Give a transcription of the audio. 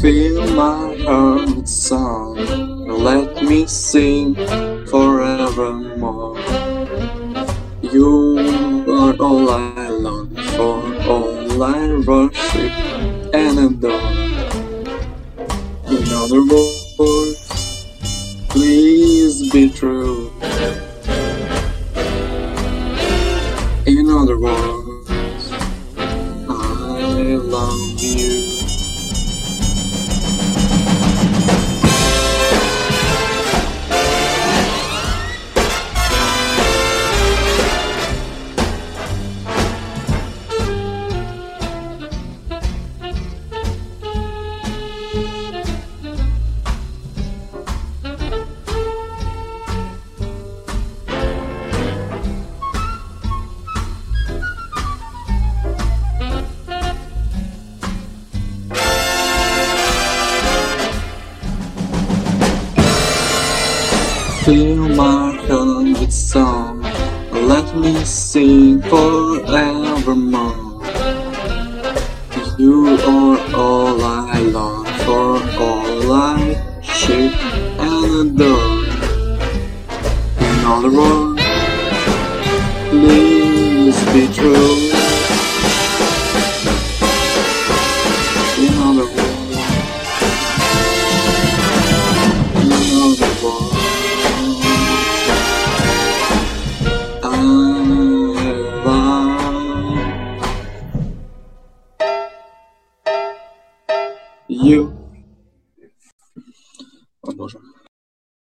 Fill my heart song, let me sing forevermore. You are all I long for, all I worship and adore. In other words, please be true. Fill my heart with song, let me sing forevermore. You are all I long for, all I shape and adore. In other words, please be true. In other words, in Е. Продолжим.